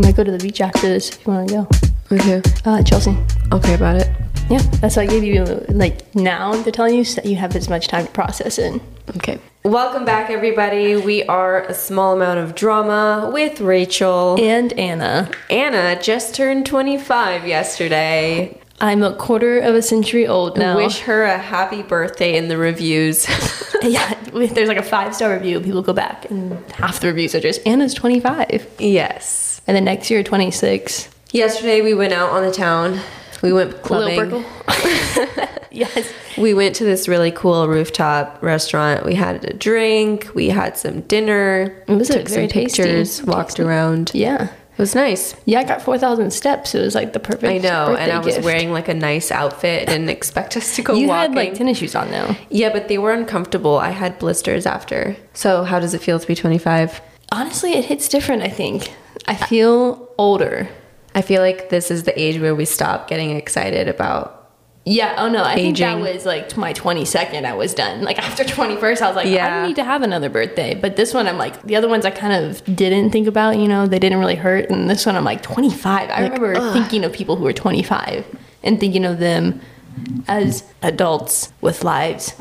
I might go to the beach after this if you want to go. Okay. Uh, Chelsea. Okay about it. Yeah, that's why I gave you like now they're telling you so that you have as much time to process it. Okay. Welcome back, everybody. We are a small amount of drama with Rachel. And Anna, Anna just turned 25 yesterday. I'm a quarter of a century old now. Wish her a happy birthday in the reviews. yeah, there's like a five star review, people go back and half the reviews are just Anna's 25, yes. And then next year 26. Yesterday we went out on the town. We went clubbing. Yes. We went to this really cool rooftop restaurant. We had a drink. We had some dinner. It was took some tasty. pictures. Walked around. Yeah. It was nice. Yeah, I got 4,000 steps. It was like the perfect. I know, and I was gift. wearing like a nice outfit. Didn't expect us to go You walking. had like tennis shoes on though. yeah, but they were uncomfortable. I had blisters after. So, how does it feel to be 25? Honestly, it hits different. I think I feel older. I feel like this is the age where we stop getting excited about. Yeah. Oh no, I think that was like my 22nd. I was done. Like after 21st, I was like, I Yeah. don't need to have another birthday. But this one, I'm like, the other ones I kind of didn't think about. You know, they didn't really hurt. And this one, I'm like 25. I remember thinking of people who were 25 and thinking of them as adults with lives.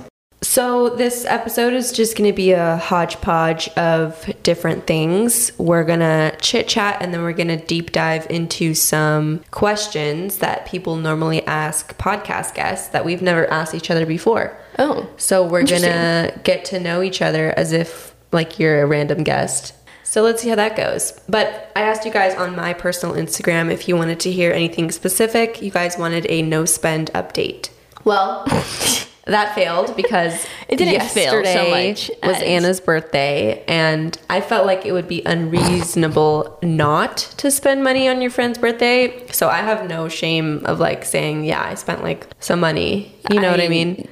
So, this episode is just going to be a hodgepodge of different things. We're going to chit chat and then we're going to deep dive into some questions that people normally ask podcast guests that we've never asked each other before. Oh, So, we're going to get to know each other as if like you're a random guest. So, let's see how that goes. But I asked you guys on my personal Instagram if you wanted to hear anything specific. You guys wanted a no spend update. well. That failed because It didn't fail so much Was as- Anna's birthday, and I felt like it would be unreasonable not to spend money on your friend's birthday. So I have no shame of like saying, "Yeah, I spent like some money." You know what I mean?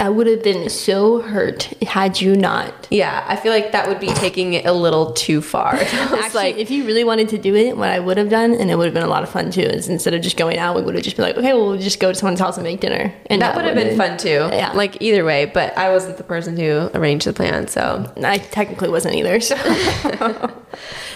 I would have been so hurt had you not. Yeah, I feel like that would be taking it a little too far. Actually, like if you really wanted to do it, what I would have done, and it would have been a lot of fun too, is instead of just going out, we would have just been like, okay, well, we'll just go to someone's house and make dinner. And that would have been fun too. Yeah. Like either way, but I wasn't the person who arranged the plan, so I technically wasn't either. So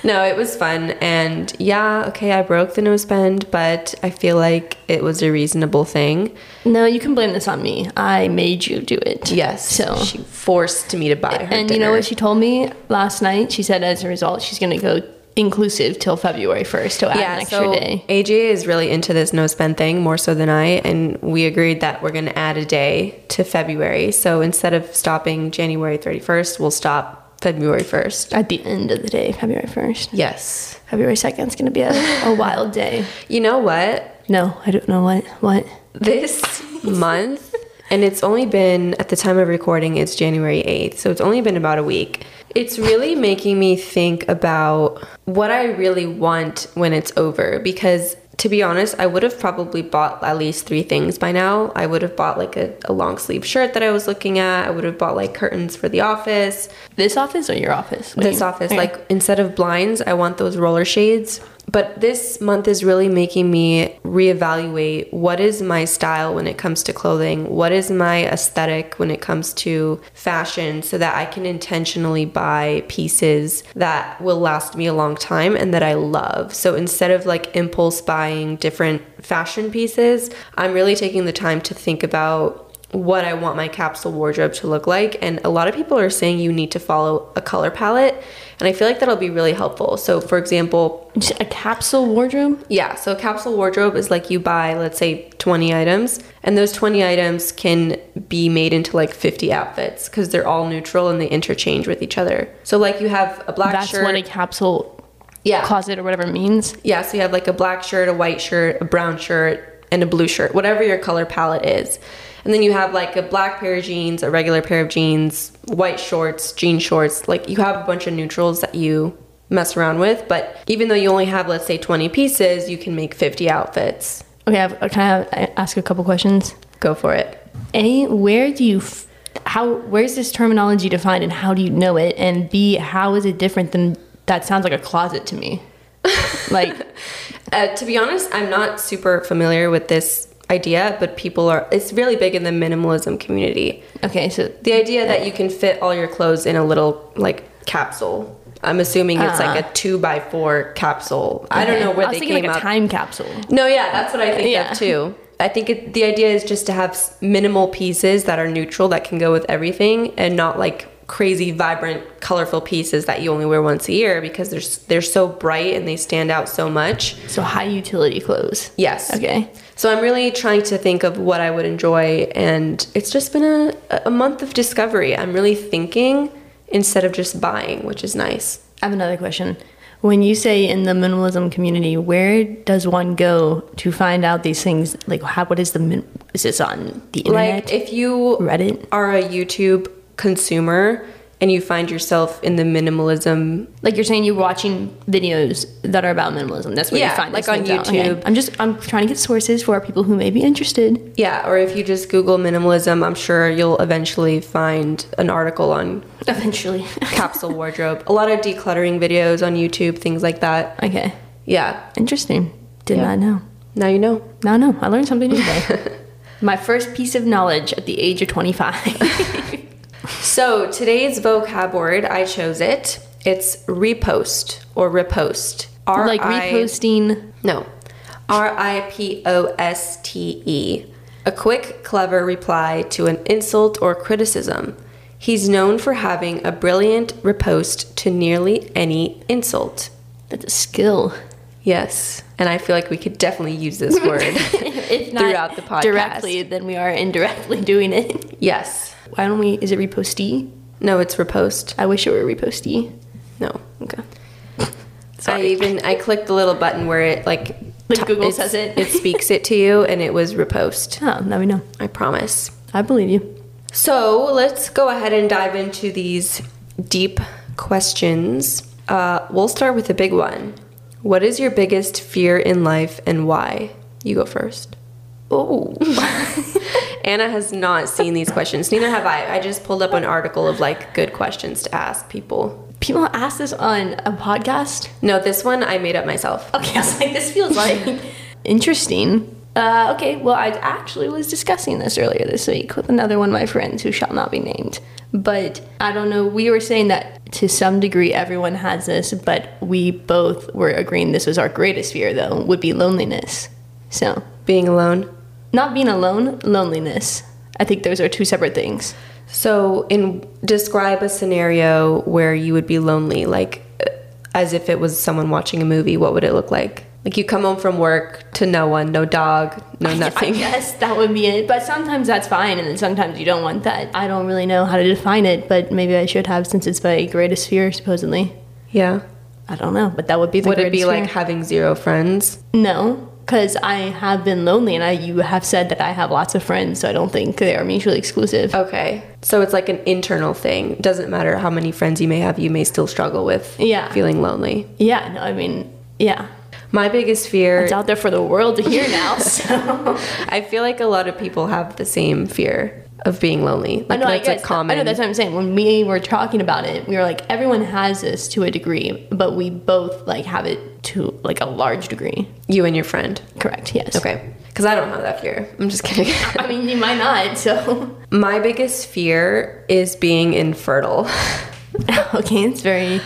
No, it was fun. And yeah, okay, I broke the no spend, but I feel like it was a reasonable thing. no, you can blame this on me. I made you do it. Yes. So she forced me to buy her. and you know what she told me last night? She said as a result, she's going to go inclusive till February first to add Yeah, an extra so day. AJ is really into this no spend thing more so than I, and we agreed that we're going to add a day to February. So instead of stopping January 31st, we'll stop February 1st. At the end of the day, February first. Yes. February second is going to be a, a wild day. You know what? No, I don't know what what. This month, and it's only been, at the time of recording, it's January 8th, so it's only been about a week. It's really making me think about what I really want when it's over because. To be honest, I would have probably bought at least three things by now. I would have bought like a, a long sleeve shirt that I was looking at. I would have bought like curtains for the office. This office or your office? What This you- office, Okay. like instead of blinds, I want those roller shades. But this month is really making me reevaluate what is my style when it comes to clothing, what is my aesthetic when it comes to fashion, so that I can intentionally buy pieces that will last me a long time and that I love. So instead of like impulse buying different fashion pieces, I'm really taking the time to think about what I want my capsule wardrobe to look like. And a lot of people are saying you need to follow a color palette. And I feel like that'll be really helpful. So, for example, a capsule wardrobe. yeah, so a capsule wardrobe is like you buy, let's say, 20 items, and those 20 items can be made into like 50 outfits because they're all neutral and they interchange with each other. So, like, you have a black That's shirt. what a capsule yeah. closet or whatever means. Yeah, so you have like a black shirt, a white shirt, a brown shirt, and a blue shirt, whatever your color palette is. And then you have like a black pair of jeans, a regular pair of jeans, white shorts, jean shorts. Like you have a bunch of neutrals that you mess around with. But even though you only have, let's say, 20 pieces, you can make 50 outfits. Okay, I've, can I have- ask a couple questions? Go for it. A, where do you, f- how, where's this terminology defined and how do you know it? And B, how is it different than, that sounds like a closet to me. like, Uh, to be honest, I'm not super familiar with this idea, but people are, it's really big in the minimalism community. okay, so The idea that you can fit all your clothes in a little like capsule. I'm assuming it's like a uh-huh. two by four capsule. I don't know where I was they thinking came like up. a time capsule. No, yeah, that's what I think Yeah. of too. I think it, the idea is just to have minimal pieces that are neutral that can go with everything, and not like crazy, vibrant, colorful pieces that you only wear once a year because they're they're so bright and they stand out so much. So high utility clothes. Yes. Okay. So I'm really trying to think of what I would enjoy, and it's just been a, a month of discovery. I'm really thinking instead of just buying, which is nice. I have another question. When you say in the minimalism community, where does one go to find out these things? Like, how? What is the? Min- is this on the internet? Like if you Reddit? are a YouTube consumer and you find yourself in the minimalism Like you're saying, you're watching videos that are about minimalism. That's where Yeah, you find like on out. Okay. YouTube. I'm just I'm trying to get sources for people who may be interested. Yeah, or if you just Google minimalism, I'm sure you'll eventually find an article on Eventually. capsule wardrobe. A lot of decluttering videos on YouTube, things like that. okay. Yeah, Interesting. Did Yeah. not know. now you know. Now I know. I learned something new today. My first piece of knowledge at the age of 25. So today's vocab word, I chose it. It's repost or repost. R like I- reposting. No. R I P O S T E. A quick, clever reply to an insult or criticism. He's known for having a brilliant riposte to nearly any insult. That's a skill. Yes. And I feel like we could definitely use this word. if not Throughout the podcast. directly, then we are indirectly doing it. yes. Why don't we? Is it repostee? No, it's repost. I wish it were repostee. No. Okay. I even I clicked the little button where it like Like t- Google says it. it speaks it to you and it was repost. Oh, now we know. I promise. I believe you. So let's go ahead and dive into these deep questions. Uh, we'll start with the big one. What is your biggest fear in life and why? You go first. Oh. Anna has not seen these questions. Neither have I. I just pulled up an article of like good questions to ask people. People ask this on a podcast. No, this one I made up myself. Okay, I was like, this feels like interesting. Uh, okay, well, I actually was discussing this earlier this week with another one of my friends who shall not be named. But I don't know, we were saying that to some degree everyone has this, but we both were agreeing this was our greatest fear, though, would be loneliness. So, Being alone. Not being alone, loneliness. I think those are two separate things. So, in describe a scenario where you would be lonely, like uh, as if it was someone watching a movie. What would it look like? Like you come home from work to no one, no dog, no nothing. I guess that would be it. But sometimes that's fine, and then sometimes you don't want that. I don't really know how to define it, but maybe I should have since it's my greatest fear, supposedly. Yeah. I don't know, but that would be the Would it be like having zero friends? no, because I have been lonely, and I you have said that I have lots of friends, so I don't think they are mutually exclusive. Okay. So it's like an internal thing. Doesn't matter how many friends you may have, you may still struggle with Yeah. feeling lonely. Yeah, no, I mean, yeah, My biggest fear, it's out there for the world to hear now. So I feel like a lot of people have the same fear of being lonely. I Like know, I that's a guess, common. I know that's what I'm saying. When we were talking about it, we were like, everyone has this to a degree, but we both like have it to like a large degree. you and your friend. Correct. Yes. Okay. Because I don't have that fear. I'm just kidding. I mean, you might not. So My biggest fear is being infertile. okay, it's very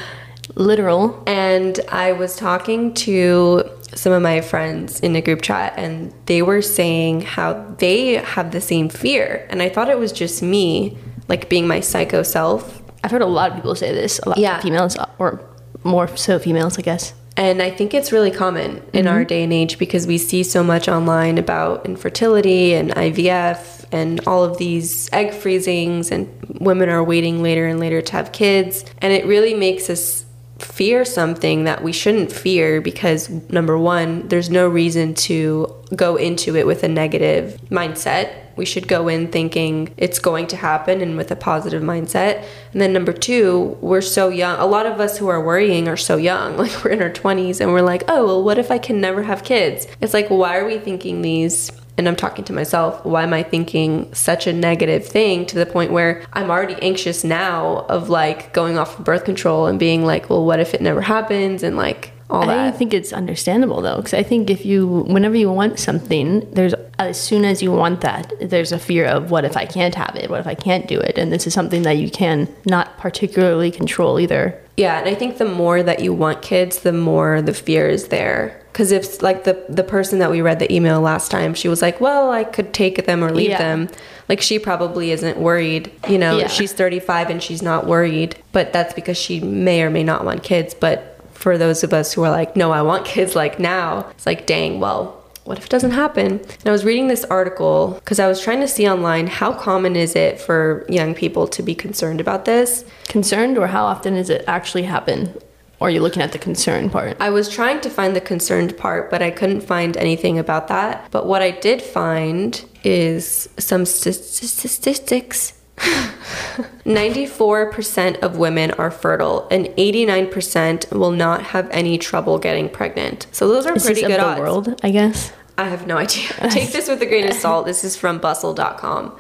literal. And I was talking to some of my friends in a group chat, and they were saying how they have the same fear. And I thought it was just me, like being my psycho self. I've heard a lot of people say this. A lot Yeah. of females, or more so females, I guess. And I think it's really common in mm-hmm. our day and age because we see so much online about infertility and IVF and all of these egg freezings, and women are waiting later and later to have kids. And it really makes us fear something that we shouldn't fear because, number one, there's no reason to go into it with a negative mindset. We should go in thinking it's going to happen and with a positive mindset. And then number two, we're so young. A lot of us who are worrying are so young. Like we're in our 20s and we're like, oh, well, what if I can never have kids? It's like, why are we thinking these? And I'm talking to myself, why am I thinking such a negative thing to the point where I'm already anxious now of like going off of birth control and being like, well, what if it never happens? And like, all I that. think it's understandable though, because I think if you, whenever you want something, there's as soon as you want that, there's a fear of what if I can't have it? What if I can't do it? And this is something that you can not particularly control either. Yeah, and I think the more that you want kids, the more the fear is there. Because if like the the person that we read the email last time, she was like, "Well, I could take them or leave Yeah. them." Like she probably isn't worried. You know, Yeah. she's 35 and she's not worried, but that's because she may or may not want kids. But for those of us who are like, "No, I want kids like now," it's like, dang, well. What if it doesn't happen? And I was reading this article because I was trying to see online how common is it for young people to be concerned about this. Concerned, or how often does it actually happen? Or are you looking at the concern part? I was trying to find the concerned part, but I couldn't find anything about that. But what I did find is some st- st- statistics. 94% of women are fertile, and 89% will not have any trouble getting pregnant. So those are Is pretty this good of the odds. world, I guess. I have no idea. Take this with a grain of salt. This is from bustle.com.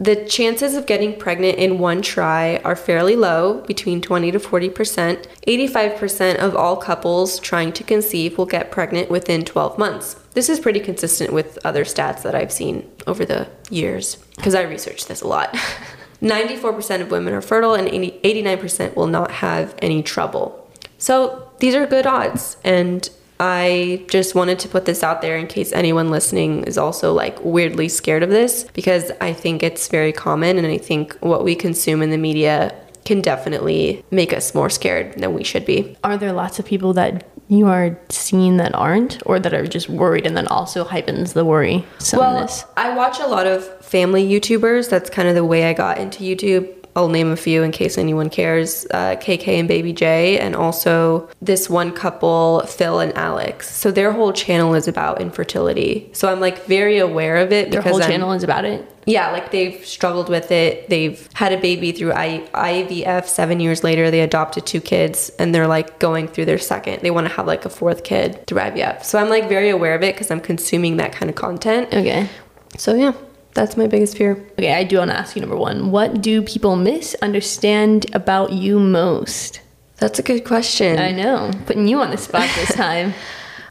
The chances of getting pregnant in one try are fairly low, between 20 to 40%. 85% of all couples trying to conceive will get pregnant within 12 months. This is pretty consistent with other stats that I've seen over the years, because I researched this a lot. 94% of women are fertile, and 80, 89% will not have any trouble. So these are good odds. And I just wanted to put this out there in case anyone listening is also like weirdly scared of this because I think it's very common and I think what we consume in the media can definitely make us more scared than we should be. Are there lots of people that you are seeing that aren't, or that are just worried and then also heightens the worry? Well, I watch a lot of family YouTubers. That's kind of the way I got into YouTube. I'll name a few in case anyone cares. Uh, KK and Baby J, and also this one couple, Phil and Alex. So their whole channel is about infertility. So I'm like very aware of it Their because whole I'm- channel is about it. yeah, like they've struggled with it. They've had a baby through I- IVF. Seven years later, they adopted two kids, and they're like going through their second. They want to have like a fourth kid through IVF. So I'm like very aware of it because I'm consuming that kind of content. Okay. So yeah, that's my biggest fear. Okay, I do want to ask you number one. What do people misunderstand about you most? That's a good question. I know, putting you on the spot this time.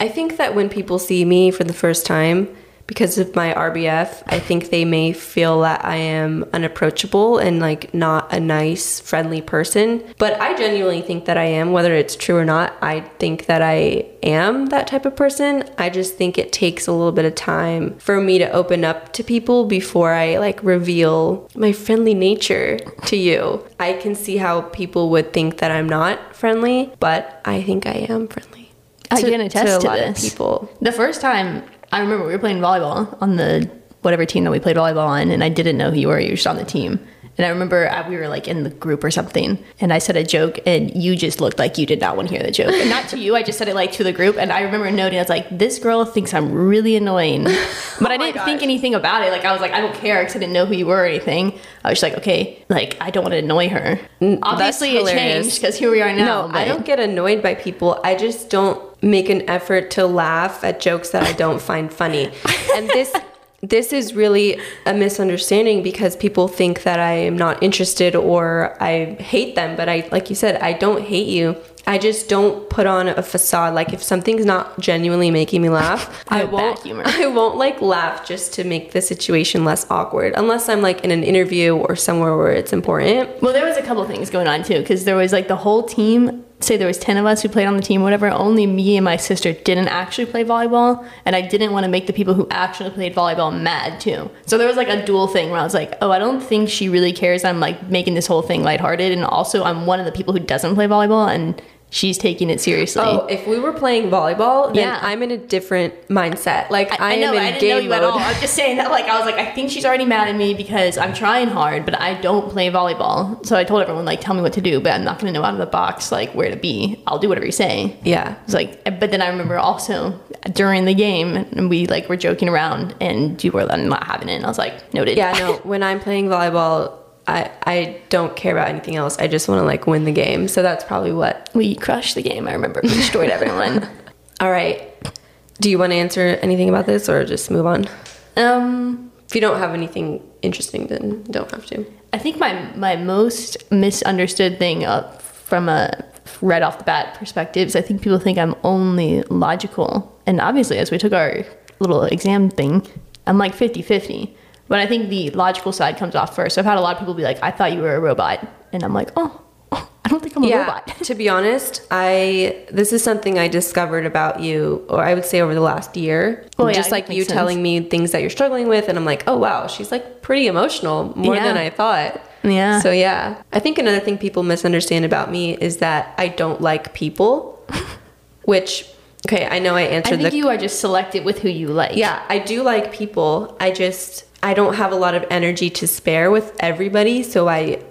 I think that when people see me for the first time, because of my RBF, I think they may feel that I am unapproachable and like not a nice, friendly person. But I genuinely think that I am, whether it's true or not. I think that I am that type of person. I just think it takes a little bit of time for me to open up to people before I like reveal my friendly nature to you. I can see how people would think that I'm not friendly, but I think I am friendly. I to- can attest to a to lot of people. The first time I remember we were playing volleyball on the whatever team that we played volleyball on, and I didn't know who you were. You were just on the team. And I remember uh, we were like in the group or something, and I said a joke, and you just looked like you did not want to hear the joke. And not to you, I just said it like to the group. And I remember noting, I was like, this girl thinks I'm really annoying. But I didn't think anything about it. Like, I was like, I don't care because I didn't know who you were or anything. I was just like, okay, like, I don't want to annoy her. Obviously, it changed because here we are now. No, I don't get annoyed by people. I just don't make an effort to laugh at jokes that I don't find funny. And this this is really a misunderstanding because people think that I am not interested or I hate them, but I like you said, I don't hate you. I just don't put on a facade. Like if something's not genuinely making me laugh, I won't. humor. I won't like laugh just to make the situation less awkward, unless I'm like in an interview or somewhere where it's important. Well, there was a couple things going on too, because there was like the whole team. Say there was ten of us who played on the team, whatever. Only me and my sister didn't actually play volleyball, and I didn't want to make the people who actually played volleyball mad too. So there was like a dual thing where I was like, oh, I don't think she really cares. I'm like making this whole thing lighthearted, and also I'm one of the people who doesn't play volleyball, and she's taking it seriously. Oh, if we were playing volleyball, then Yeah. I'm in a different mindset. Like I, I, I know, am in I didn't game know you mode. at all. I'm just saying that, like, I was like, I think she's already mad at me because I'm trying hard, but I don't play volleyball. So I told everyone, like, tell me what to do, but I'm not going to know out of the box, like, where to be. I'll do whatever you say. Yeah. It's like, but then I remember also during the game, and we like were joking around, and you were not having it. And I was like, noted. Yeah, no. when I'm playing volleyball, I I don't care about anything else. I just want to like win the game. So that's probably what. we crushed the game. I remember we destroyed everyone. All right. Do you want to answer anything about this or just move on? Um, If you don't have anything interesting, then don't have to. I think my my most misunderstood thing uh, from a right off the bat perspectives. I think people think I'm only logical. And obviously, as we took our little exam thing, I'm like 50 50. But I think the logical side comes off first. So I've had a lot of people be like, I thought you were a robot. And I'm like, oh, oh I don't think I'm a robot. to be honest, I this is something I discovered about you, or I would say over the last year. Oh, just it like you sense. telling me things that you're struggling with, and I'm like, oh wow, she's like pretty emotional, more Yeah. than I thought. Yeah. So yeah, I think another thing people misunderstand about me is that I don't like people, which okay, I know I I answered think the you are just selective with who you like. yeah, I do like people. I just I don't have a lot of energy to spare with everybody, so I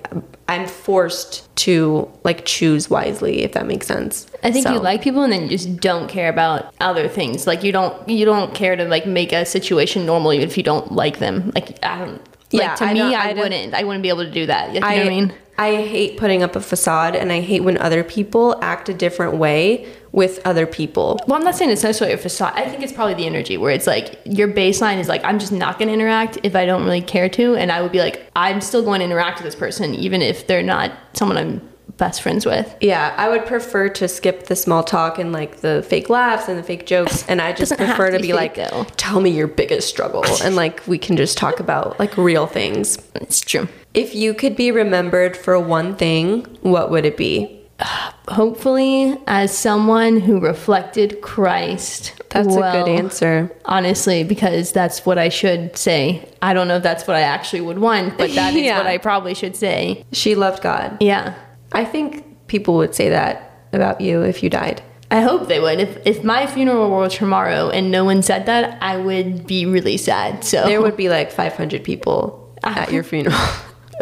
I'm forced to like choose wisely if that makes sense. I think So- you like people and then you just don't care about other things. Like you don't you don't care to like make a situation normal even if you don't like them. Like I don't like Yeah, to I me I, I wouldn't. I wouldn't be able to do that. You know I what I mean? I hate putting up a facade and I hate when other people act a different way with other people. Well, I'm not saying it's necessarily a facade. I think it's probably the energy where it's like your baseline is like, I'm just not going to interact if I don't really care to. And I would be like, I'm still going to interact with this person, even if they're not someone I'm best friends with. Yeah, I would prefer to skip the small talk and like the fake laughs and the fake jokes and I just Doesn't prefer to to be like though. tell me your biggest struggle and like we can just talk about like real things. It's true. If you could be remembered for one thing, what would it be? Hopefully, as someone who reflected Christ. That's a good answer. Honestly, because that's what I should say. I don't know if that's what I actually would want, but that is Yeah. what I probably should say. She loved God. Yeah. I think people would say that about you if you died. I hope they would. If if my funeral were tomorrow and no one said that, I would be really sad. So There would be like 500 people ah. at your funeral.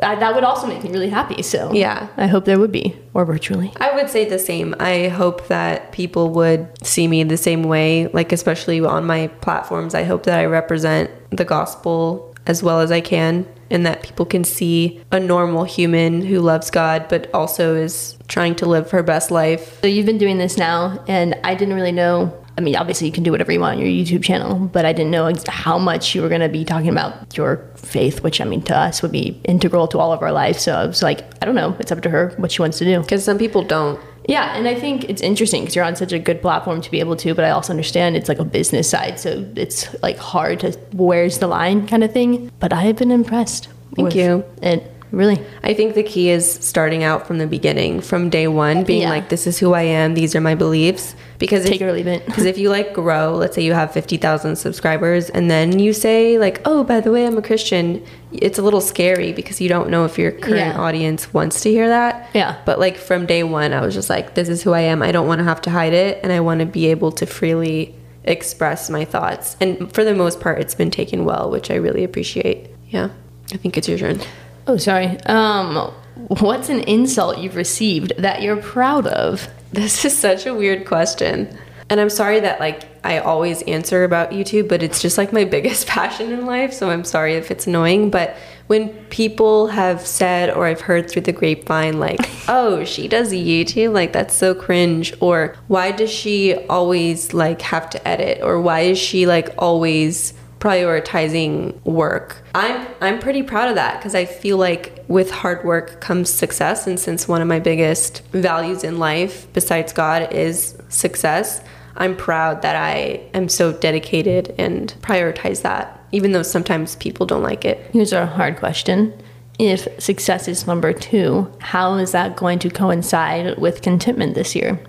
I, that would also make me really happy. So Yeah. I hope there would be, or virtually. I would say the same. I hope that people would see me the same way, like especially on my platforms. I hope that I represent the gospel as well as I can and that people can see a normal human who loves God but also is trying to live her best life. So you've been doing this now, and I didn't really know. I mean, obviously you can do whatever you want on your YouTube channel, but I didn't know ex- how much you were going to be talking about your faith, which I mean to us would be integral to all of our lives. So I was like, I don't know. It's up to her what she wants to do. Because some people don't. Yeah, and I think it's interesting because you're on such a good platform to be able to, but I also understand it's like a business side, so it's like hard to where's the line kind of thing. But I have been impressed. Thank with you. It really. I think the key is starting out from the beginning, from day one, being Yeah. like, this is who I am, these are my beliefs. Because Take it or leave it. Because if you like grow, let's say you have 50,000 subscribers, and then you say, like, oh, by the way, I'm a Christian, it's a little scary because you don't know if your current Yeah. audience wants to hear that. Yeah. But like from day one, I was just like, this is who I am. I don't want to have to hide it, and I want to be able to freely express my thoughts. And for the most part, it's been taken well, which I really appreciate. Yeah. I think it's your turn. Oh, sorry. Um, what's an insult you've received that you're proud of? This is such a weird question. And I'm sorry that like I always answer about YouTube, but it's just like my biggest passion in life, so I'm sorry if it's annoying, but when people have said or I've heard through the grapevine like, "Oh, she does YouTube, like that's so cringe," or "Why does she always like have to edit?" or "Why is she like always prioritizing work. I'm I'm pretty proud of that because I feel like with hard work comes success and since one of my biggest values in life besides God is success, I'm proud that I am so dedicated and prioritize that even though sometimes people don't like it. Here's our hard question. If success is number two, how is that going to coincide with contentment this year?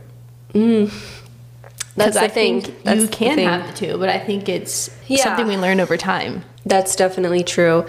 Mm. That's the I thing. think you can thing. have the two, but I think it's Yeah. something we learn over time. That's definitely true.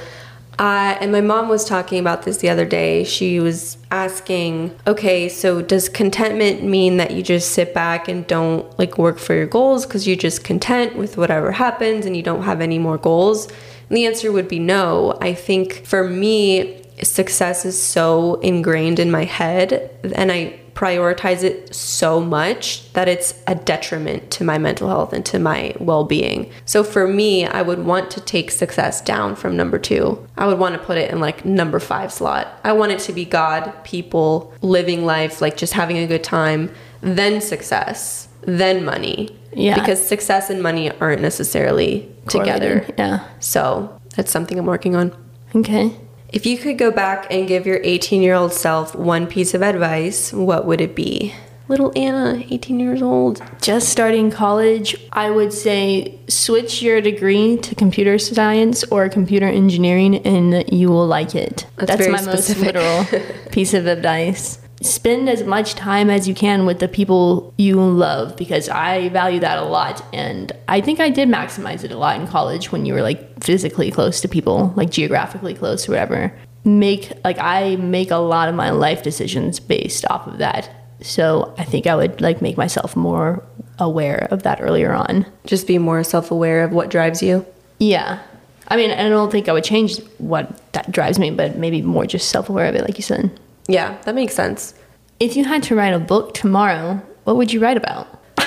Uh, and my mom was talking about this the other day. She was asking, okay, so does contentment mean that you just sit back and don't like work for your goals because you're just content with whatever happens and you don't have any more goals? And the answer would be no. I think for me, success is so ingrained in my head and I prioritize it so much that it's a detriment to my mental health and to my well being. So for me, I would want to take success down from number two. I would want to put it in like number five slot. I want it to be God, people, living life, like just having a good time, then success, then money. Yeah. Because success and money aren't necessarily together. Yeah. So that's something I'm working on. Okay. If you could go back and give your 18 year old self one piece of advice, what would it be? little Anna, 18 years old. Just starting college, I would say switch your degree to computer science or computer engineering and you will like it. That's That's, my specific. most literal piece of advice. Spend as much time as you can with the people you love because I value that a lot. And I think I did maximize it a lot in college when you were like physically close to people, like geographically close whatever. Make like I make a lot of my life decisions based off of that. So I think I would like make myself more aware of that earlier on. Just be more self aware of what drives you. Yeah. I mean, I don't think I would change what that drives me, but maybe more just self aware of it, like you said. Yeah, that makes sense. If you had to write a book tomorrow, what would you write about?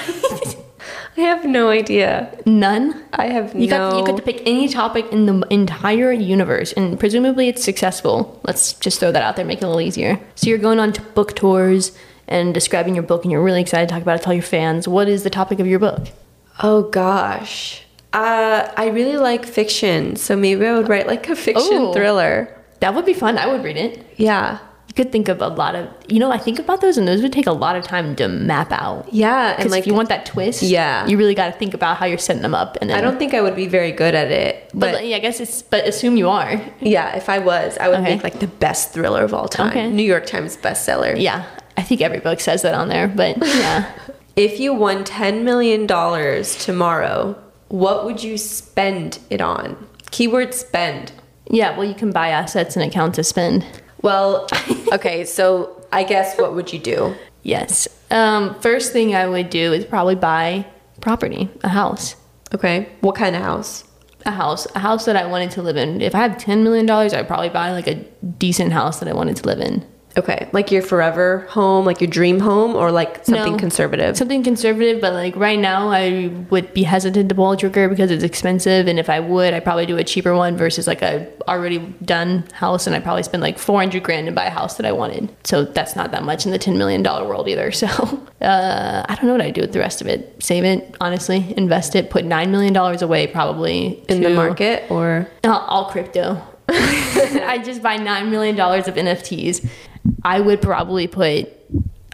I have no idea. None. I have You no. got you to pick any topic in the entire universe, and presumably it's successful. Let's just throw that out there, make it a little easier. So you're going on to book tours and describing your book, and you're really excited to talk about it, tell your fans. What is the topic of your book? oh gosh. Uh, I really like fiction, so maybe I would write like a fiction Oh. thriller. That would be fun. I would read it. Yeah. You could think of a lot of, you know, I think about those, and those would take a lot of time to map out. Yeah, and like if you want that twist, Yeah. you really got to think about how you're setting them up. And then, I don't think I would be very good at it, but, but yeah, I guess it's, but assume you are. yeah, if I was, I would Okay. make like the best thriller of all time. Okay. New York Times bestseller. Yeah, I think every book says that on there, but yeah. If you won $10 million tomorrow, what would you spend it on? Keyword spend. yeah, well, you can buy assets and account to spend. Well, okay, so I guess what would you do? Yes. Um, first thing I would do is probably buy property, a house. Okay, what kind of house? A house, a house that I wanted to live in. If I had $10 million, I'd probably buy like a decent house that I wanted to live in. Okay, like your forever home, like your dream home, or like something No. conservative? Something conservative, but like right now, I would be hesitant to pull a trigger because it's expensive. And if I would, I'd probably do a cheaper one versus like a already done house. And I'd probably spend like 400 grand to buy a house that I wanted. So that's not that much in the $10 million world either. So uh, I don't know what I'd do with the rest of it. Save it, honestly, invest it, put $9 million away probably in the market, or uh, all crypto. I just buy nine million dollars of NFTs. I would probably put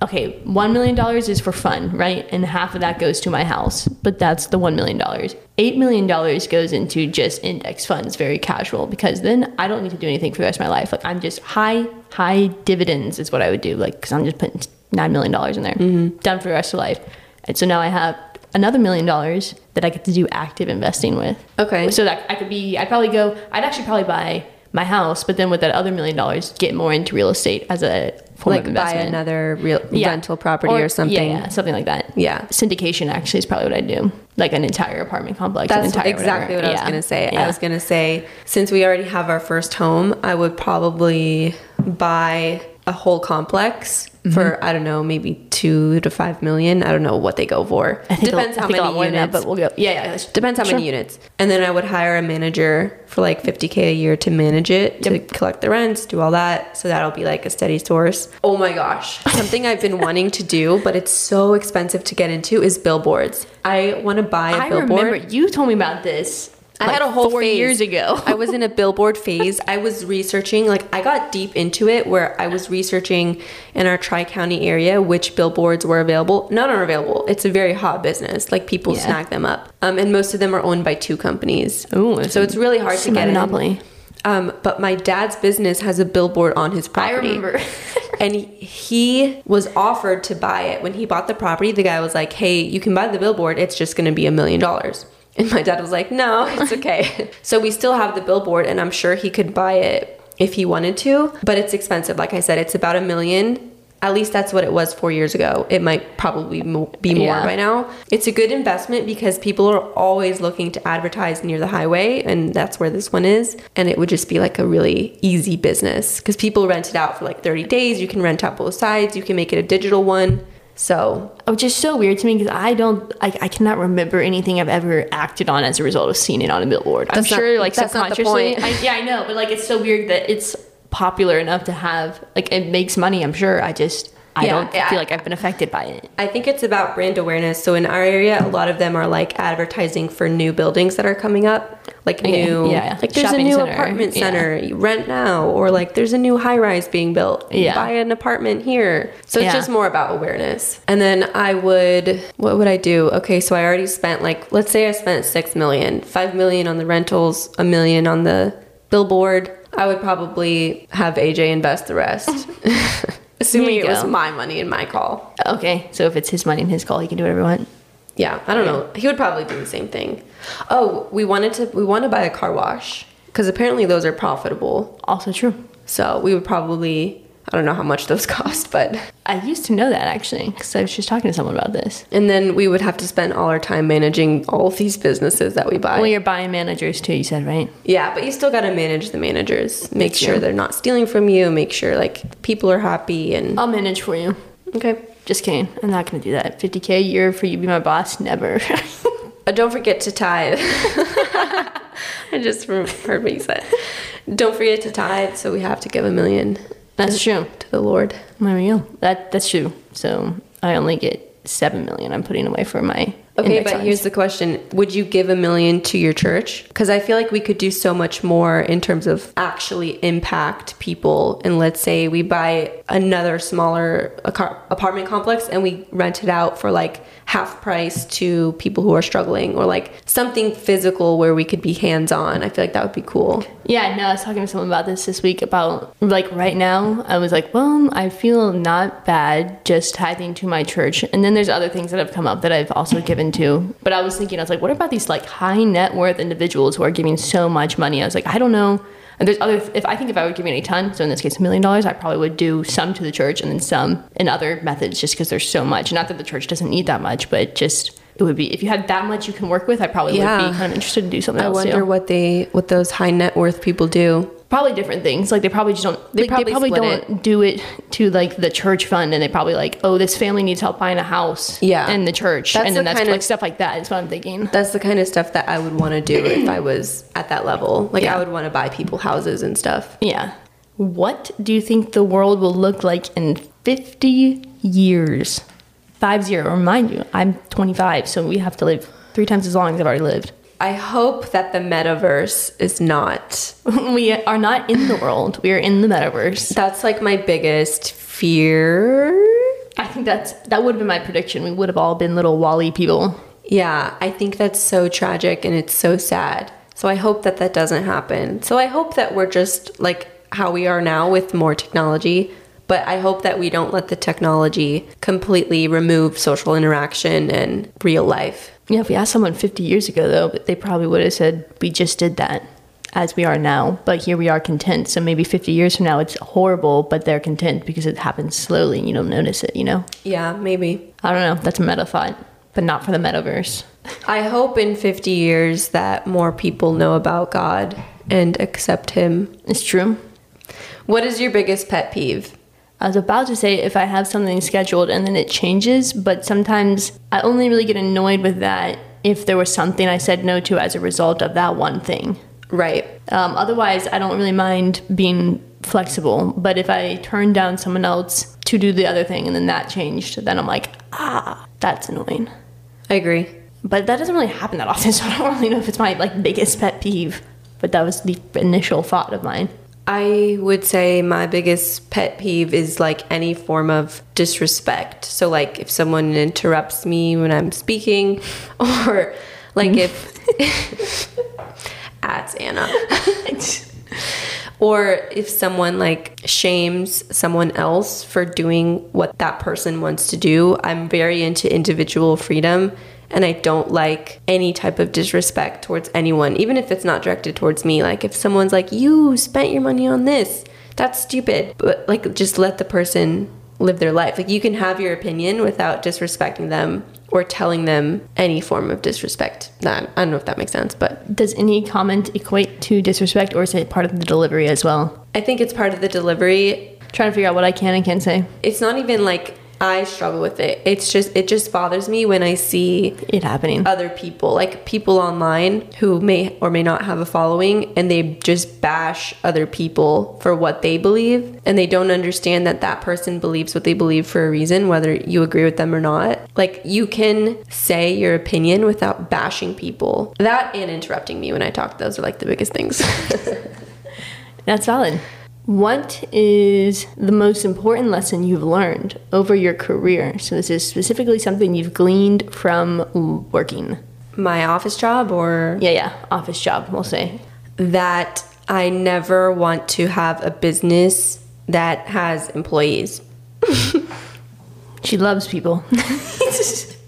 okay, one million dollars is for fun, right? And half of that goes to my house. But that's the one million dollars. Eight million dollars goes into just index funds, very casual, because then I don't need to do anything for the rest of my life. Like I'm just high, high dividends is what I would do. Like because I'm just putting nine million dollars in there, mm-hmm. done for the rest of life. And so now I have another million dollars that I get to do active investing with. Okay. So that I could be, I'd probably go, I'd actually probably buy my house, but then with that other million dollars, get more into real estate as a form like of buy another real Yeah. rental property or, something. Yeah, yeah, something like that. Yeah. Syndication actually is probably what I'd do. Like an entire apartment complex. That's exactly whatever. what I was going to say. I was going to say, since we already have our first home, I would probably buy a whole complex Mm-hmm. for, I don't know, maybe two to five million. I don't know what they go for. I Depends how I many units. but we'll go. Yeah, yeah. Depends how Sure. many units. And then I would hire a manager for like 50K a year to manage it, to collect the rents, do all that. So that'll be like a steady source. Oh my gosh. Something I've been wanting to do, but it's so expensive to get into is billboards. I want to buy a I billboard. remember you told me about this. I like, had a whole four phase. years ago. I was in a billboard phase. I was researching, like, I got deep into it where I was researching in our Tri County area which billboards were available. None are available. It's a very hot business. Like, people Yeah. snag them up. Um, and most of them are owned by two companies. Ooh, so it's really hard to get monopoly. Um, but my dad's business has a billboard on his I property. remember. and he was offered to buy it when he bought the property the guy was like hey you can buy the billboard it's just going to be a million dollars and my dad was like no it's okay. So we still have the billboard and i'm sure he could buy it if he wanted to but it's expensive. Like i said it's about a million. At least that's what it was four years ago. It might probably mo- be more Yeah. by now. It's a good investment because people are always looking to advertise near the highway and that's where this one is. And it would just be like a really easy business because people rent it out for like 30 days. You can rent out both sides. You can make it a digital one so Which is so weird to me because I don't, I, I cannot remember anything I've ever acted on as a result of seeing it on a billboard. I'm not- sure, like that's subconsciously, point. I, yeah, I know, but like it's so weird that it's popular enough to have, like, it makes money. I'm sure. I just, I Yeah, don't yeah. feel like I've been affected by it. I think it's about brand awareness. So in our area, a lot of them are like advertising for new buildings that are coming up, like Okay, new, yeah. like there's Shopping a new center, apartment yeah. center, you rent now, or like there's a new high rise being built, Yeah. buy an apartment here. So it's Yeah. just more about awareness. And then I would, what would I do? Okay, so I already spent like, let's say I spent six million, five million on the rentals, a million on the billboard. I would probably have AJ invest the rest. Assuming it was my money and my call. Okay, so if it's his money and his call, he can do whatever he wants. Yeah, I don't know. He would probably do the same thing. Oh, we wanted to we want to buy a car wash because apparently those are profitable. Also true. So we would probably I don't know how much those cost, but I used to know that actually because I was just talking to someone about this. and then we would have to spend all our time managing all of these businesses that we buy. Well, you're buying managers too. You said right. yeah, but you still got to manage the managers. Make That's sure true. they're not stealing from you. Make sure like people are happy and I'll manage for you. okay. Just kidding. I'm not gonna do that. 50k a year for you to be my boss? Never. Uh, don't forget to tithe. I just heard what you said. Don't forget to tithe. So we have to give a million That's true. to the Lord. There we go. That that's true. So I only get seven million. I'm putting away for my. Okay, but funds. here's the question. Would you give a million to your church? Because I feel like we could do so much more in terms of actually impact people. And let's say we buy another smaller apartment complex and we rent it out for like half price to people who are struggling or like something physical where we could be hands on. I feel like that would be cool. Yeah, no, I was talking to someone about this this week about like right now. I was like, well, I feel not bad just tithing to my church, and then there's other things that have come up that I've also given to. But I was thinking, I was like, what about these like high net worth individuals who are giving so much money? I was like, I don't know. And there's other. If I think if I were giving a ton, so in this case a million dollars, I probably would do some to the church and then some in other methods, just because there's so much. Not that the church doesn't need that much, but just it would be if you had that much you can work with. I probably Yeah. would be kind of interested to do something I else. wonder too. what they what those high net worth people do. Probably different things. Like they probably just don't. They, probably they probably don't do it to like the church fund, and they probably like, oh, this family needs help buying a house. Yeah. in the church, That's and then the that's kind like of- stuff like that. Is what I'm thinking. That's the kind of stuff that I would want to do if I was at that level. Like Yeah. I would want to buy people houses and stuff. Yeah. What do you think the world will look like in 50 years? Five zero. Remind you, I'm 25, so we have to live three times as long as I've already lived. I hope that the metaverse is not. we are not in the world. We are in the metaverse. That's like my biggest fear. I think that's that would have been my prediction. We would have all been little WALL-E people. Yeah, I think that's so tragic and it's so sad. So I hope that that doesn't happen. So I hope that we're just like how we are now with more technology, but I hope that we don't let the technology completely remove social interaction and real life. Yeah, if we asked someone 50 years ago, though, they probably would have said, we just did that as we are now. But here we are content. So maybe 50 years from now, it's horrible, but they're content because it happens slowly and you don't notice it, you know? Yeah, maybe. I don't know. That's a meta thought, but not for the metaverse. I hope in 50 years that more people know about God and accept Him. It's true. What is your biggest pet peeve? I was about to say if I have something scheduled and then it changes, but sometimes I only really get annoyed with that if there was something I said no to as a result of that one thing. Right. Um, otherwise, I don't really mind being flexible. But if I turn down someone else to do the other thing and then that changed, then I'm like, ah, that's annoying. I agree. But that doesn't really happen that often, so I don't really know if it's my like biggest pet peeve. But that was the initial thought of mine. I would say my biggest pet peeve is like any form of disrespect. So, like if someone interrupts me when I'm speaking, or like if. That's Anna. or if someone like shames someone else for doing what that person wants to do. I'm very into individual freedom and I don't like any type of disrespect towards anyone, even if it's not directed towards me. Like if someone's like, "You spent your money on this." That's stupid. But like just let the person live their life. Like you can have your opinion without disrespecting them or telling them any form of disrespect. That I don't know if that makes sense, but Does any comment equate to disrespect, or is it part of the delivery as well? I think it's part of the delivery. Trying to figure out what I can and can't say. It's not even like I struggle with it. It's just it just bothers me when I see It happening. other people, like people online who may or may not have a following, and they just bash other people for what they believe, and they don't understand that that person believes what they believe for a reason, whether you agree with them or not. Like you can say your opinion without bashing people. That and interrupting me when I talk. Those are like the biggest things. That's valid. What is the most important lesson you've learned over your career? So, this is specifically something you've gleaned from working. My office job or Yeah, yeah, office job, we'll say. that I never want to have a business that has employees. She loves people.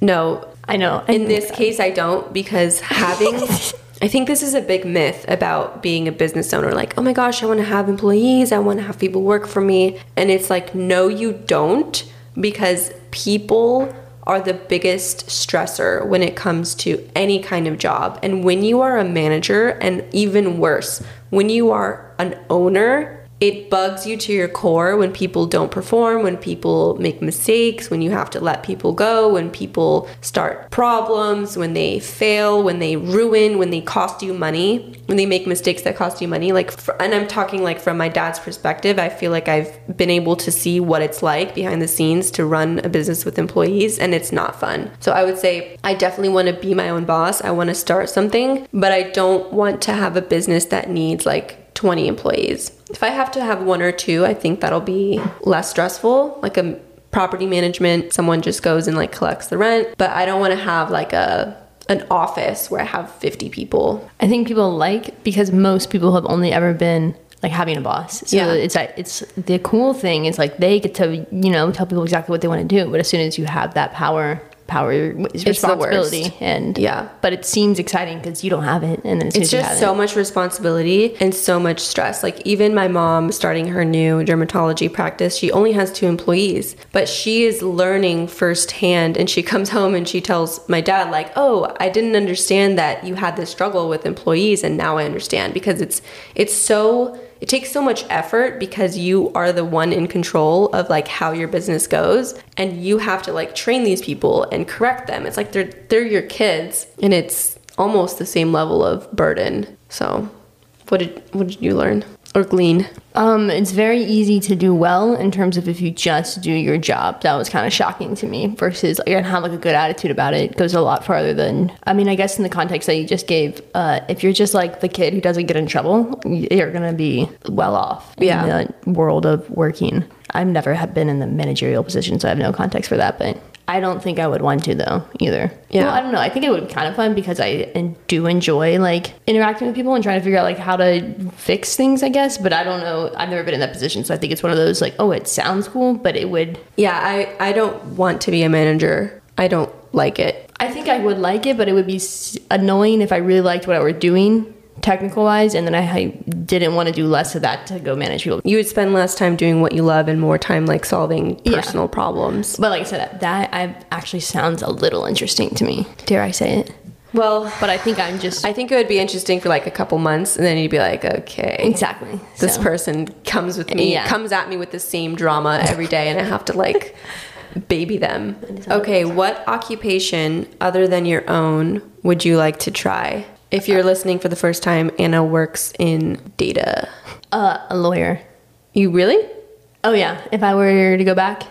No, I know. in this case, I don't because having. I think this is a big myth about being a business owner. Like, oh my gosh, I want to have employees. I want to have people work for me. And it's like, no, you don't because people are the biggest stressor when it comes to any kind of job. And when you are a manager, and even worse, when you are an owner, it bugs you to your core when people don't perform, when people make mistakes, when you have to let people go, when people start problems, when they fail, when they ruin, when they cost you money, when they make mistakes that cost you money. Like, fr- and I'm talking like from my dad's perspective, I feel like I've been able to see what it's like behind the scenes to run a business with employees, and it's not fun. So I would say I definitely want to be my own boss. I want to start something, but I don't want to have a business that needs like 20 employees. If I have to have one or two, I think that'll be less stressful. Like a property management, someone just goes and like collects the rent, but I don't want to have like a an office where I have 50 people. I think people like because most people have only ever been like having a boss. So Yeah. it's like it's the cool thing is like they get to you know tell people exactly what they want to do, but as soon as you have that power, power is responsibility, and Yeah. But it seems exciting because you don't have it, and then It's as you have just so it, much responsibility and so much stress. Like even my mom starting her new dermatology practice, she only has two employees, but she is learning firsthand and she comes home and she tells my dad like, "Oh, I didn't understand that you had this struggle with employees and now I understand because it's it's so it takes so much effort because you are the one in control of like how your business goes and you have to like train these people and correct them. It's like they're they're your kids and it's almost the same level of burden. So, what did what did you learn or glean? Um, it's very easy to do well in terms of if you just do your job. That was kind of shocking to me. Versus like, and have like a good attitude about it goes a lot farther than. I mean, I guess in the context that you just gave, uh, if you're just like the kid who doesn't get in trouble, you're gonna be well off Yeah. in the world of working. I've never have been in the managerial position, so I have no context for that. But I don't think I would want to though either. Yeah. Well, I don't know. I think it would be kind of fun because I do enjoy like interacting with people and trying to figure out like how to fix things. I guess, but I don't know. I've never been in that position, so I think it's one of those like, oh, it sounds cool, but it would. Yeah, I I don't want to be a manager. I don't like it. I think I would like it, but it would be annoying if I really liked what I were doing technical wise, and then I, I didn't want to do less of that to go manage people. You would spend less time doing what you love and more time like solving Yeah. personal problems. But like I said, that I actually sounds a little interesting to me. Dare I say it? Well, But I think I'm just I think it would be interesting for like a couple months and then you'd be like, okay. exactly This So- person comes with me, Yeah. comes at me with the same drama every day, and I have to like baby them. Okay, what occupation other than your own would you like to try? If you're listening for the first time, Anna works in data. Uh, a lawyer. You really? Oh yeah, if I were to go back,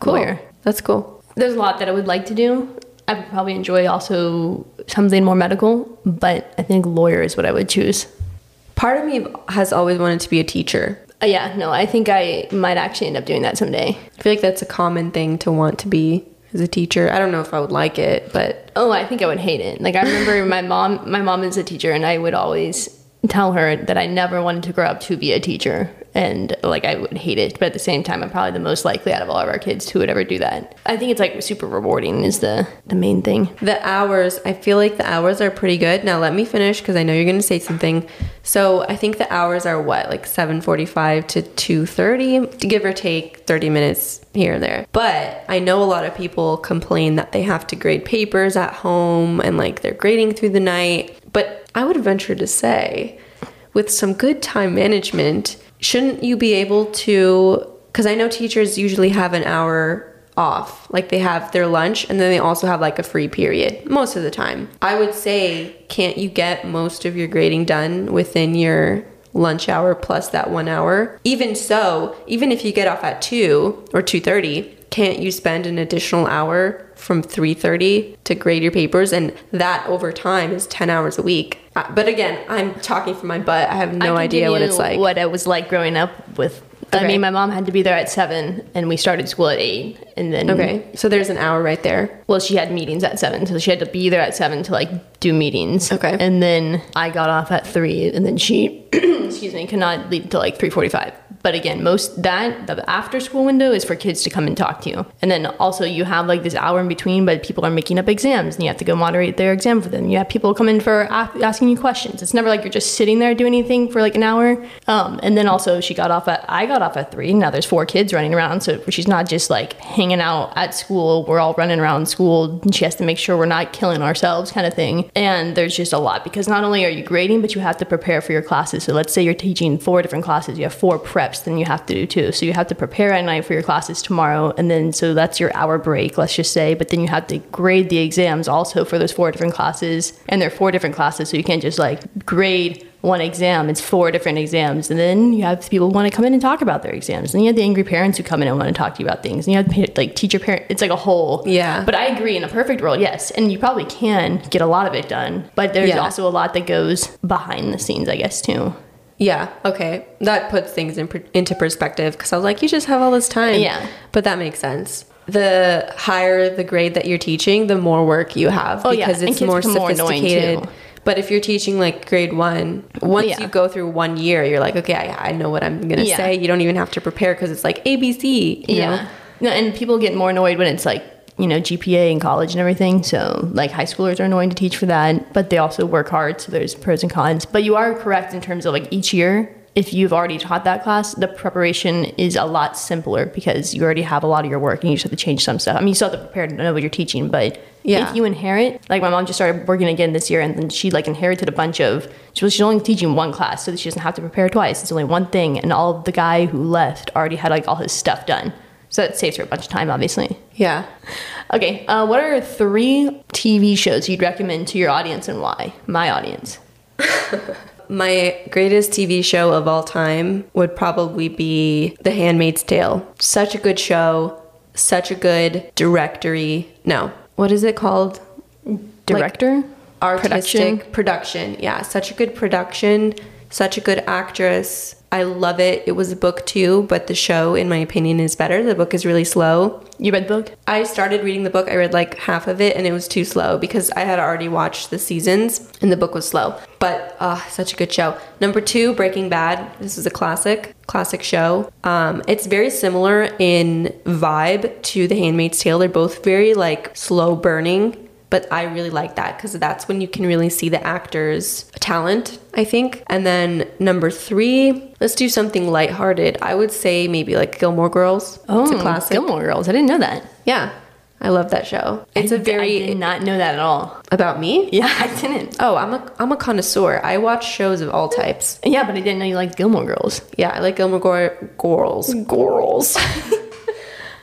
Cool. lawyer. That's cool. There's a lot that I would like to do. I would probably enjoy also something more medical, but I think lawyer is what I would choose. Part of me has always wanted to be a teacher. Uh, yeah, no, I think I might actually end up doing that someday. I feel like that's a common thing to want to be as a teacher. I don't know if I would like it, but Oh, I think I would hate it. Like I remember my mom. My mom is a teacher, and I would always tell her that I never wanted to grow up to be a teacher, and like I would hate it. But at the same time, I'm probably the most likely out of all of our kids who would ever do that. I think it's like super rewarding is the the main thing. The hours, I feel like the hours are pretty good. Now let me finish because I know you're going to say something. So I think the hours are what, like 7:45 to 2:30, to give or take 30 minutes here and there. But I know a lot of people complain that they have to grade papers at home and like they're grading through the night. But I would venture to say, with some good time management, shouldn't you be able to? Because I know teachers usually have an hour off. Like they have their lunch and then they also have like a free period most of the time. I would say, can't you get most of your grading done within your lunch hour plus that one hour? Even so, even if you get off at 2 or 2.30, can't you spend an additional hour from 3.30 to grade your papers and that over time is 10 hours a week uh, but again i'm talking from my butt i have no I idea what it's like What it was like growing up with. I mean, my mom had to be there at seven, and we started school at eight, and then okay so there's an hour right there Well, she had meetings at seven, so she had to be there at seven to like do meetings. Okay. And then I got off at three, and then she, excuse me, cannot leave until like three forty-five. But again, most that the after school window is for kids to come and talk to you, and then also you have like this hour in between, but people are making up exams, and you have to go moderate their exam for them. You have people come in for asking you questions. It's never like you're just sitting there doing anything for like an hour. Um, and then also she got off at I got off at three. Now there's four kids running around, so she's not just like hanging out at school. We're all running around school, and she has to make sure we're not killing ourselves, kind of thing. And there's just a lot because not only are you grading, but you have to prepare for your classes. So let's say you're teaching four different classes, you have four preps, then you have to do too. So you have to prepare at night for your classes tomorrow, and then so that's your hour break, let's just say. But then you have to grade the exams also for those four different classes, and they're four different classes, so you can't just like grade one exam. It's four different exams, and then you have people who want to come in and talk about their exams. And you have the angry parents who come in and want to talk to you about things. And you have like teacher parent. It's like a whole. Yeah. But I agree. In a perfect world, yes, and you probably can get a lot of it done. But there's Yeah. also a lot that goes behind the scenes, I guess, too. Yeah okay that puts things in, into perspective because i was like you just have all this time Yeah. but that makes sense the higher the grade that you're teaching the more work you have Oh, yeah, because and it's more become more sophisticated but if you're teaching like grade one once Yeah. you go through one year you're like okay i, I know what i'm gonna Yeah. say you don't even have to prepare because it's like abc you yeah. know? No, and people get more annoyed when it's like, you know, GPA in college and everything. So, like, high schoolers are annoying to teach for that, but they also work hard. So, there's pros and cons. But you are correct in terms of like each year, if you've already taught that class, the preparation is a lot simpler because you already have a lot of your work and you just have to change some stuff. I mean, you still have to prepare to know what you're teaching, but Yeah. if you inherit, like my mom just started working again this year and then she like inherited a bunch of, she was she's only teaching one class so that she doesn't have to prepare twice. It's only one thing. And all the guy who left already had like all his stuff done. So it saves her a bunch of time, obviously. yeah Okay, uh, what are three TV shows you'd recommend to your audience and why? My audience. My greatest TV show of all time would probably be The Handmaid's Tale. Such a good show, such a good directory. No, what is it called? Director? Artistic production. Yeah, such a good production, such a good actress. I love it. It was a book too, but the show, in my opinion, is better. The book is really slow. You read the book? I started reading the book. I read like half of it and it was too slow because I had already watched the seasons and the book was slow. But uh, such a good show. Number two, Breaking Bad. This is a classic, classic show. Um, it's very similar in vibe to The Handmaid's Tale. They're both very like slow burning. But I really like that because that's when you can really see the actor's talent, I think. And then number three, let's do something lighthearted. I would say maybe like Gilmore Girls. it's a oh, classic. Oh, Gilmore Girls. I didn't know that. Yeah, I love that show. It's a a very I did not know that at all. about me. Yeah, I didn't. Oh, I'm a I'm a connoisseur. I watch shows of all types. Yeah, but I didn't know you liked Gilmore Girls. Yeah, I like Gilmore Gor- Girls. Girls.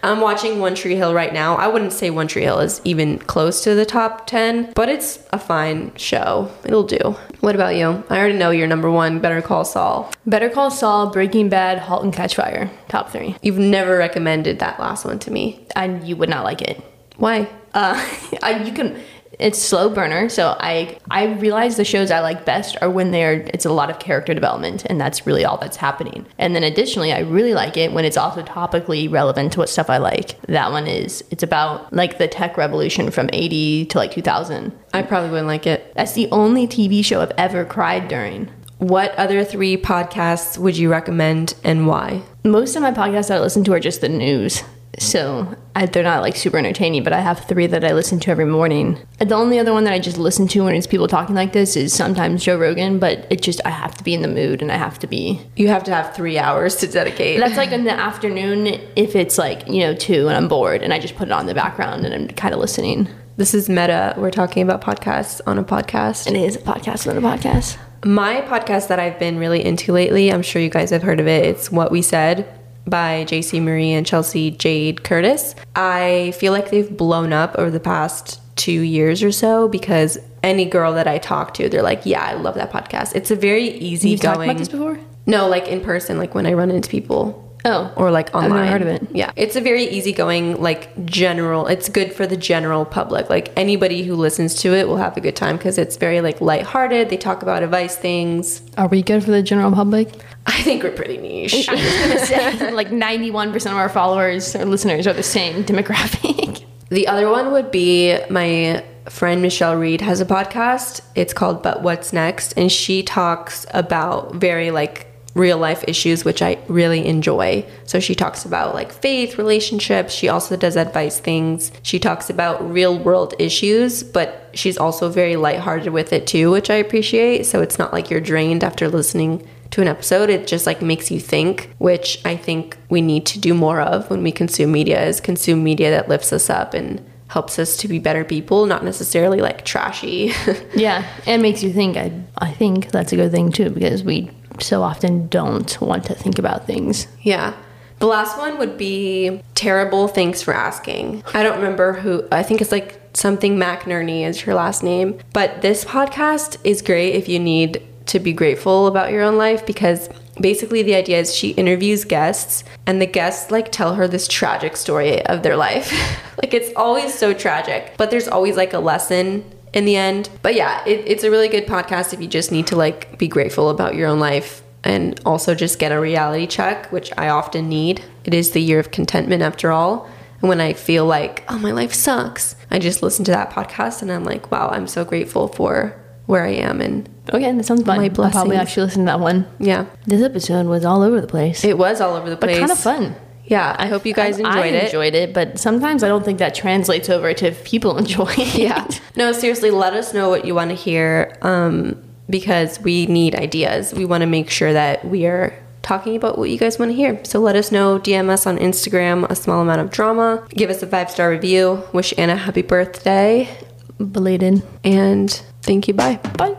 I'm watching One Tree Hill right now. I wouldn't say One Tree Hill is even close to the top 10, but it's a fine show. It'll do. What about you? I already know your number one, Better Call Saul. Better Call Saul, Breaking Bad, Halt and Catch Fire. Top three. You've never recommended that last one to me. And you would not like it. Why? Uh, I, you can. It's slow burner, so I I realize the shows I like best are when they're it's a lot of character development, and that's really all that's happening. And then additionally, I really like it when it's also topically relevant to what stuff I like. That one is it's about like the tech revolution from eighty to like two thousand. I probably wouldn't like it. That's the only TV show I've ever cried during. What other three podcasts would you recommend and why? Most of my podcasts that I listen to are just the news. So I, they're not like super entertaining, but I have three that I listen to every morning. The only other one that I just listen to when it's people talking like this is sometimes Joe Rogan, but it just, I have to be in the mood and I have to be. You have to have three hours to dedicate. That's like in the afternoon if it's like, you know, two and I'm bored and I just put it on the background and I'm kind of listening. This is Meta. We're talking about podcasts on a podcast. And it is a podcast on a podcast. My podcast that I've been really into lately, I'm sure you guys have heard of it. It's What We Said. By JC Marie and Chelsea Jade Curtis. I feel like they've blown up over the past two years or so because any girl that I talk to, they're like, "Yeah, I love that podcast." It's a very easy You've talked going. about this before? No, like in person, like when I run into people. Oh. Or like online. I've online. never heard of it. Yeah. It's a very easygoing, like general, it's good for the general public. Like anybody who listens to it will have a good time because it's very like lighthearted. They talk about advice things. Are we good for the general public? I think we're pretty niche. I was gonna say like 91% of our followers or listeners are the same demographic. The other one would be my friend Michelle Reed has a podcast. It's called But What's Next and she talks about very like real life issues which I really enjoy. So she talks about like faith, relationships, she also does advice things. She talks about real world issues, but she's also very lighthearted with it too, which I appreciate. So it's not like you're drained after listening to an episode it just like makes you think which i think we need to do more of when we consume media is consume media that lifts us up and helps us to be better people not necessarily like trashy yeah, and makes you think. I, I think that's a good thing too because we so often don't want to think about things. yeah. The last one would be terrible thanks for asking. I don't remember who i think it's like something McInerny is her last name but this podcast is great if you need to be grateful about your own life because basically the idea is she interviews guests and the guests like tell her this tragic story of their life. Like it's always so tragic but there's always like a lesson in the end but yeah it, it's a really good podcast if you just need to like be grateful about your own life and also just get a reality check which i often need it is the year of contentment after all and when i feel like oh my life sucks i just listen to that podcast and i'm like wow i'm so grateful for where i am and oh, Okay, that sounds fun. My I'll probably blessings. actually listen to that one. yeah This episode was all over the place, it was all over the place, but kind of fun. Yeah i hope you guys enjoyed I it. enjoyed it, but sometimes I don't think that translates over to if people enjoy it. yeah. No seriously let us know what you want to hear um, because we need ideas. We want to make sure that we are talking about what you guys want to hear. So let us know dm us on instagram a small amount of drama. Give us a five star review. Wish anna happy birthday. Belated. and thank you bye. Bye.